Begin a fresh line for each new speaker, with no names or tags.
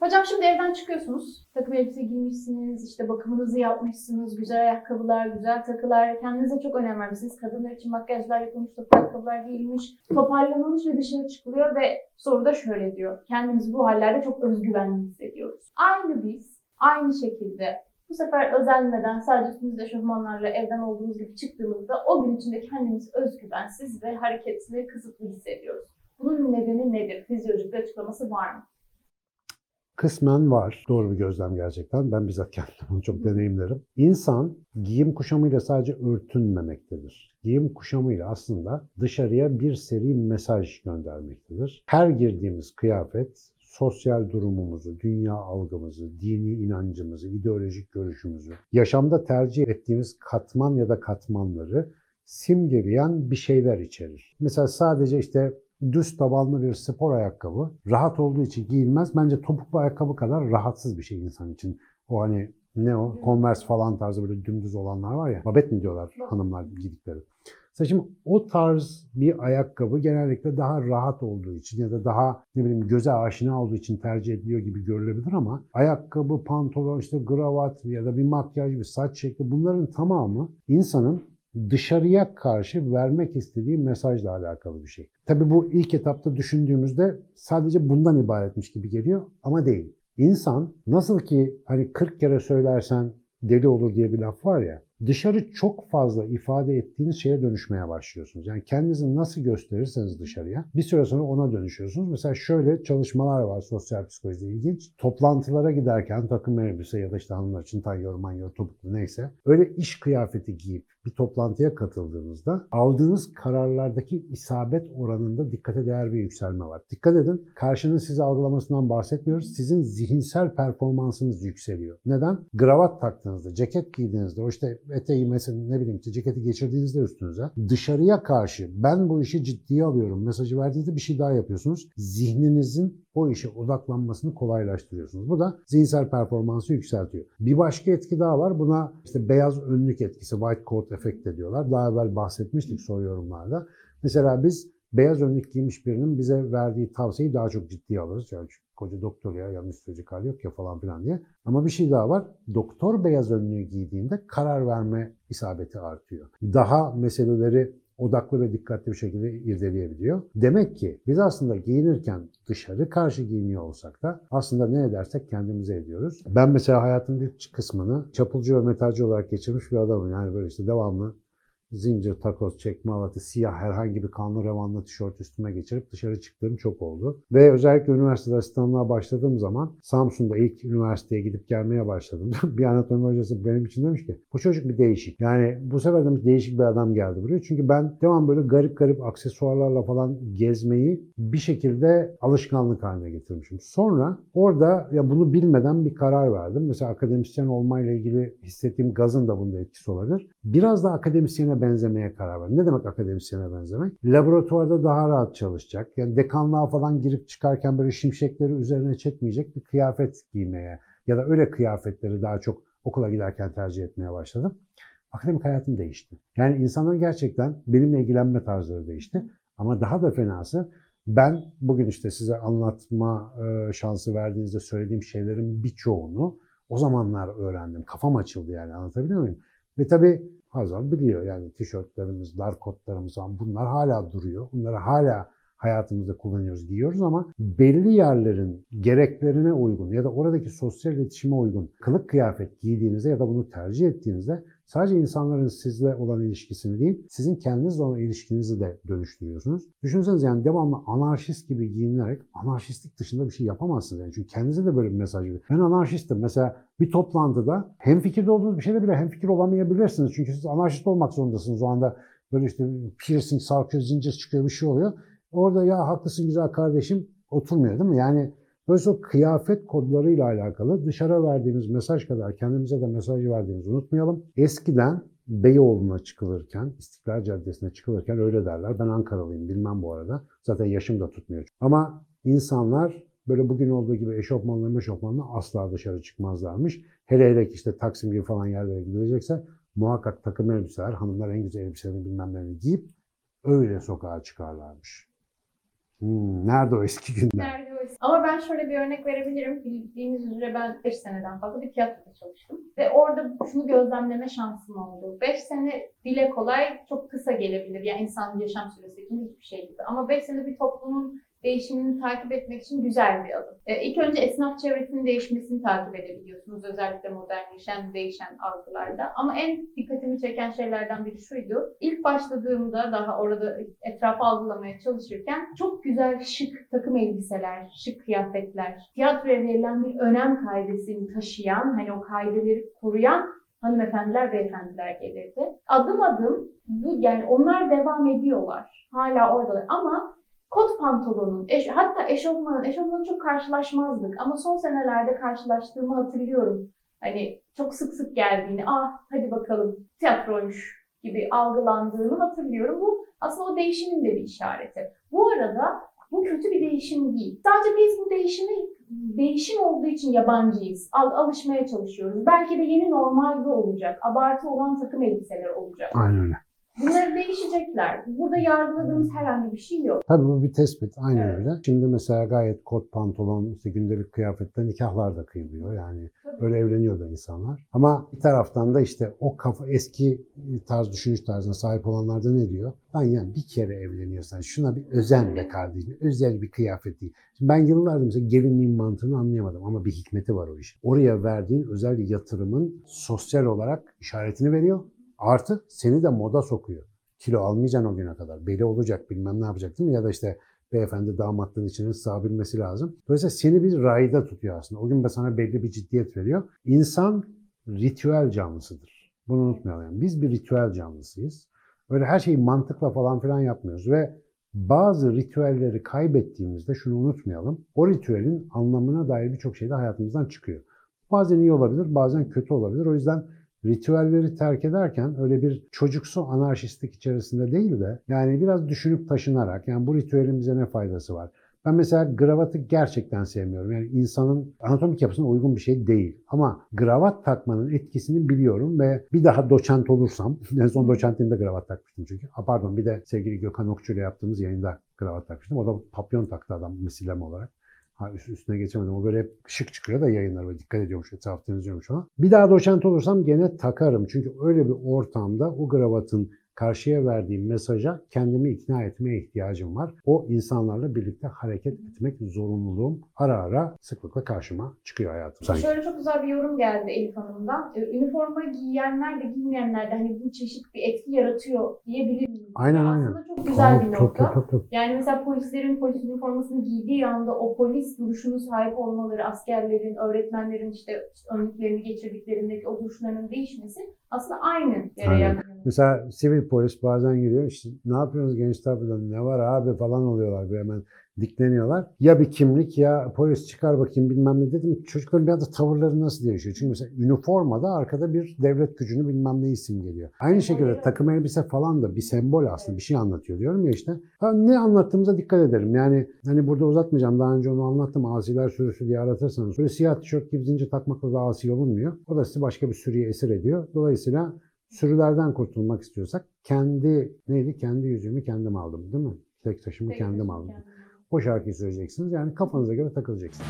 Hocam şimdi evden çıkıyorsunuz. Takım elbise giymişsiniz, işte bakımınızı yapmışsınız, güzel ayakkabılar, güzel takılar. Kendinize çok önem vermişsiniz. Kadınlar için makyajlar yapılmış, toplu ayakkabılar giyilmiş, toparlanılmış ve dışarı çıkılıyor ve soruda şöyle diyor. Kendimizi bu hallerde çok özgüvenli hissediyoruz. Aynı biz, aynı şekilde bu sefer özenmeden sadece üstümüzde eşofmanlarla evden olduğumuz gibi çıktığımızda o gün içinde kendimizi özgüvensiz ve hareketsiz ve kısıtlı hissediyoruz. Bunun nedeni nedir? Fizyolojik bir açıklaması var mı?
Kısmen var. Doğru bir gözlem gerçekten. Ben bizzat kendim bunu çok deneyimlerim. İnsan giyim kuşamıyla sadece örtünmemektedir. Giyim kuşamıyla aslında dışarıya bir seri mesaj göndermektedir. Her girdiğimiz kıyafet sosyal durumumuzu, dünya algımızı, dini inancımızı, ideolojik görüşümüzü, yaşamda tercih ettiğimiz katman ya da katmanları simgeleyen bir şeyler içerir. Mesela sadece işte düz tabanlı bir spor ayakkabı rahat olduğu için giyilmez. Bence topuklu ayakkabı kadar rahatsız bir şey insan için. O hani ne o? Converse falan tarzı böyle dümdüz olanlar var ya. Babet mi diyorlar hanımlar giydikleri. Mesela şimdi o tarz bir ayakkabı genellikle daha rahat olduğu için ya da daha ne bileyim göze aşina olduğu için tercih ediliyor gibi görülebilir ama ayakkabı, pantolon, işte gravat ya da bir makyaj, bir saç şekli bunların tamamı insanın dışarıya karşı vermek istediği mesajla alakalı bir şey. Tabii bu ilk etapta düşündüğümüzde sadece bundan ibaretmiş gibi geliyor ama değil. İnsan nasıl ki hani 40 kere söylersen deli olur diye bir laf var ya. Dışarı çok fazla ifade ettiğiniz şeye dönüşmeye başlıyorsunuz. Yani kendinizi nasıl gösterirseniz dışarıya bir süre sonra ona dönüşüyorsunuz. Mesela şöyle çalışmalar var sosyal psikolojide ilginç. Toplantılara giderken takım elbise ya da işte hanımlar için tayyor, manyor, topuklu neyse öyle iş kıyafeti giyip bir toplantıya katıldığınızda aldığınız kararlardaki isabet oranında dikkate değer bir yükselme var. Dikkat edin karşının sizi algılamasından bahsetmiyoruz. Sizin zihinsel performansınız yükseliyor. Neden? Gravat taktığınızda, ceket giydiğinizde, o işte eteği mesela ne bileyim işte ceketi geçirdiğinizde üstünüze dışarıya karşı ben bu işi ciddiye alıyorum mesajı verdiğinizde bir şey daha yapıyorsunuz. Zihninizin o işe odaklanmasını kolaylaştırıyorsunuz. Bu da zihinsel performansı yükseltiyor. Bir başka etki daha var. Buna işte beyaz önlük etkisi, white coat efekti diyorlar. Daha evvel bahsetmiştik soru yorumlarda. Mesela biz beyaz önlük giymiş birinin bize verdiği tavsiyeyi daha çok ciddiye alırız. Yani çünkü koca doktor ya yanlış söyleyecek hali yok ya falan filan diye. Ama bir şey daha var. Doktor beyaz önlüğü giydiğinde karar verme isabeti artıyor. Daha meseleleri odaklı ve dikkatli bir şekilde irdeleyebiliyor. Demek ki biz aslında giyinirken dışarı karşı giyiniyor olsak da aslında ne edersek kendimize ediyoruz. Ben mesela hayatımın ilk kısmını çapulcu ve metalci olarak geçirmiş bir adamım. Yani böyle işte devamlı zincir, takoz, çekme halatı, siyah herhangi bir kanlı revanlı tişört üstüme geçirip dışarı çıktığım çok oldu. Ve özellikle üniversitede asistanlığa başladığım zaman Samsun'da ilk üniversiteye gidip gelmeye başladım. bir anatomi hocası benim için demiş ki bu çocuk bir değişik. Yani bu sefer demiş değişik bir adam geldi buraya. Çünkü ben devam böyle garip garip aksesuarlarla falan gezmeyi bir şekilde alışkanlık haline getirmişim. Sonra orada ya bunu bilmeden bir karar verdim. Mesela akademisyen olmayla ilgili hissettiğim gazın da bunda etkisi olabilir. Biraz da akademisyene benzemeye karar verdim. Ne demek akademisyene benzemek? Laboratuvarda daha rahat çalışacak. Yani dekanlığa falan girip çıkarken böyle şimşekleri üzerine çekmeyecek bir kıyafet giymeye ya da öyle kıyafetleri daha çok okula giderken tercih etmeye başladım. Akademik hayatım değişti. Yani insanların gerçekten benimle ilgilenme tarzları değişti. Ama daha da fenası ben bugün işte size anlatma e, şansı verdiğinizde söylediğim şeylerin birçoğunu o zamanlar öğrendim. Kafam açıldı yani anlatabiliyor muyum? Ve tabii Hazal biliyor yani tişörtlerimiz, dar kotlarımız falan bunlar hala duruyor. Bunları hala hayatımızda kullanıyoruz, giyiyoruz ama belli yerlerin gereklerine uygun ya da oradaki sosyal iletişime uygun kılık kıyafet giydiğinizde ya da bunu tercih ettiğinizde sadece insanların sizle olan ilişkisini değil, sizin kendinizle olan ilişkinizi de dönüştürüyorsunuz. Düşünseniz yani devamlı anarşist gibi giyinerek anarşistlik dışında bir şey yapamazsınız. Yani çünkü kendinize de böyle bir mesaj veriyor. Ben anarşistim. Mesela bir toplantıda hem fikirde olduğunuz bir şeyde bile hem fikir olamayabilirsiniz. Çünkü siz anarşist olmak zorundasınız. O anda böyle işte piercing, sarkıyor, zincir çıkıyor bir şey oluyor. Orada ya haklısın güzel kardeşim oturmuyor değil mi? Yani Dolayısıyla kıyafet kodlarıyla alakalı dışarı verdiğimiz mesaj kadar kendimize de mesaj verdiğimizi unutmayalım. Eskiden Beyoğlu'na çıkılırken, İstiklal Caddesi'ne çıkılırken öyle derler. Ben Ankaralıyım bilmem bu arada. Zaten yaşım da tutmuyor. Ama insanlar böyle bugün olduğu gibi eşofmanla meşofmanla asla dışarı çıkmazlarmış. Hele hele işte Taksim gibi falan yerlere gidilecekse muhakkak takım elbiseler, hanımlar en güzel elbiselerini bilmem giyip öyle sokağa çıkarlarmış. Hmm, nerede o eski günler?
Nerede o isim? Ama ben şöyle bir örnek verebilirim. Bildiğiniz üzere ben 5 seneden fazla bir tiyatroda çalıştım. Ve orada şunu gözlemleme şansım oldu. 5 sene dile kolay çok kısa gelebilir. Yani insan yaşam süresi için hiçbir şey gibi. Ama 5 sene bir toplumun değişimini takip etmek için güzel bir adım. Ee, ilk önce esnaf çevresinin değişmesini takip edebiliyorsunuz. Özellikle modernleşen, değişen algılarda. Ama en dikkatimi çeken şeylerden biri şuydu. İlk başladığımda daha orada etrafı algılamaya çalışırken çok güzel şık takım elbiseler, şık kıyafetler, tiyatroya verilen bir önem kaidesini taşıyan, hani o kaideleri koruyan hanımefendiler, beyefendiler gelirdi. Adım adım bu yani onlar devam ediyorlar. Hala oradalar ama kot pantolonun, eş, hatta eşofmanın, eşofmanı çok karşılaşmazdık ama son senelerde karşılaştığımı hatırlıyorum. Hani çok sık sık geldiğini, ah hadi bakalım tiyatroymuş gibi algılandığını hatırlıyorum. Bu aslında o değişimin de bir işareti. Bu arada bu kötü bir değişim değil. Sadece biz bu değişimi değişim olduğu için yabancıyız. Al, alışmaya çalışıyoruz. Belki de yeni normal bu olacak. Abartı olan takım elbiseler olacak.
Aynen öyle.
Bunlar değişecekler. Burada yargıladığımız herhangi bir şey yok.
Tabii bu bir tespit. Aynen
Evet.
öyle. Şimdi mesela gayet kot pantolon, işte gündelik kıyafette nikahlar da kıyılıyor. Yani
Tabii.
öyle evleniyor da insanlar. Ama bir taraftan da işte o kafa eski tarz düşünüş tarzına sahip olanlar da ne diyor? Lan yani bir kere evleniyorsan şuna bir özen be kardeşim. Özel bir kıyafet değil. Şimdi ben yıllardır mesela gelinliğin mantığını anlayamadım ama bir hikmeti var o işin. Oraya verdiğin özel yatırımın sosyal olarak işaretini veriyor. Artı seni de moda sokuyor. Kilo almayacaksın o güne kadar. Beli olacak bilmem ne yapacak değil mi? Ya da işte beyefendi damatlığın içine sığabilmesi lazım. Dolayısıyla seni bir rayda tutuyor aslında. O gün de sana belli bir ciddiyet veriyor. İnsan ritüel canlısıdır. Bunu unutmayalım. Yani biz bir ritüel canlısıyız. Öyle her şeyi mantıkla falan filan yapmıyoruz ve bazı ritüelleri kaybettiğimizde şunu unutmayalım. O ritüelin anlamına dair birçok şey de hayatımızdan çıkıyor. Bazen iyi olabilir, bazen kötü olabilir. O yüzden ritüelleri terk ederken öyle bir çocuksu anarşistlik içerisinde değil de yani biraz düşünüp taşınarak yani bu ritüelin bize ne faydası var? Ben mesela gravatı gerçekten sevmiyorum. Yani insanın anatomik yapısına uygun bir şey değil. Ama gravat takmanın etkisini biliyorum ve bir daha doçent olursam, en son doçentliğimde gravat takmıştım çünkü. Ha, pardon bir de sevgili Gökhan Okçu ile yaptığımız yayında kravat takmıştım. O da papyon taktı adam misilem olarak. Ha, üst- üstüne geçemedim. O böyle hep şık çıkıyor da yayınlar böyle dikkat ediyormuş, etrafı temizliyormuş ona. Bir daha doçent olursam gene takarım. Çünkü öyle bir ortamda o kravatın karşıya verdiğim mesaja kendimi ikna etmeye ihtiyacım var. O insanlarla birlikte hareket etmek zorunluluğum ara ara sıklıkla karşıma çıkıyor hayatım. Sanki.
Şöyle çok güzel bir yorum geldi Elif Hanım'dan. Ee, üniforma giyenler de giymeyenler de hani bu çeşit bir etki yaratıyor diyebilir miyiz?
Aynen,
Yani
aynen.
Aslında çok güzel bir
Tabii,
nokta.
tabii, tabii, tabii.
Yani mesela polislerin polis üniformasını giydiği anda o polis duruşunu sahip olmaları, askerlerin, öğretmenlerin işte önlüklerini geçirdiklerindeki o duruşlarının değişmesi aslında aynı yere
Aynen.
yakın.
Mesela sivil polis bazen geliyor işte ne yapıyorsunuz gençler burada ne var abi falan oluyorlar böyle hemen dikleniyorlar. Ya bir kimlik ya polis çıkar bakayım bilmem ne dedim. Çocukların bir anda tavırları nasıl değişiyor? Çünkü mesela üniformada arkada bir devlet gücünü bilmem ne isim geliyor. Aynı şekilde takım elbise falan da bir sembol aslında bir şey anlatıyor diyorum ya işte. Ha, ne anlattığımıza dikkat ederim. Yani hani burada uzatmayacağım daha önce onu anlattım. Asiler sürüsü diye aratırsanız. Böyle siyah tişört gibi zincir takmakla da asi olunmuyor. O da sizi başka bir sürüye esir ediyor. Dolayısıyla sürülerden kurtulmak istiyorsak kendi neydi? Kendi yüzümü kendim aldım değil mi? Tek taşımı kendim aldım. O şarkıyı söyleyeceksiniz. Yani kafanıza göre takılacaksınız.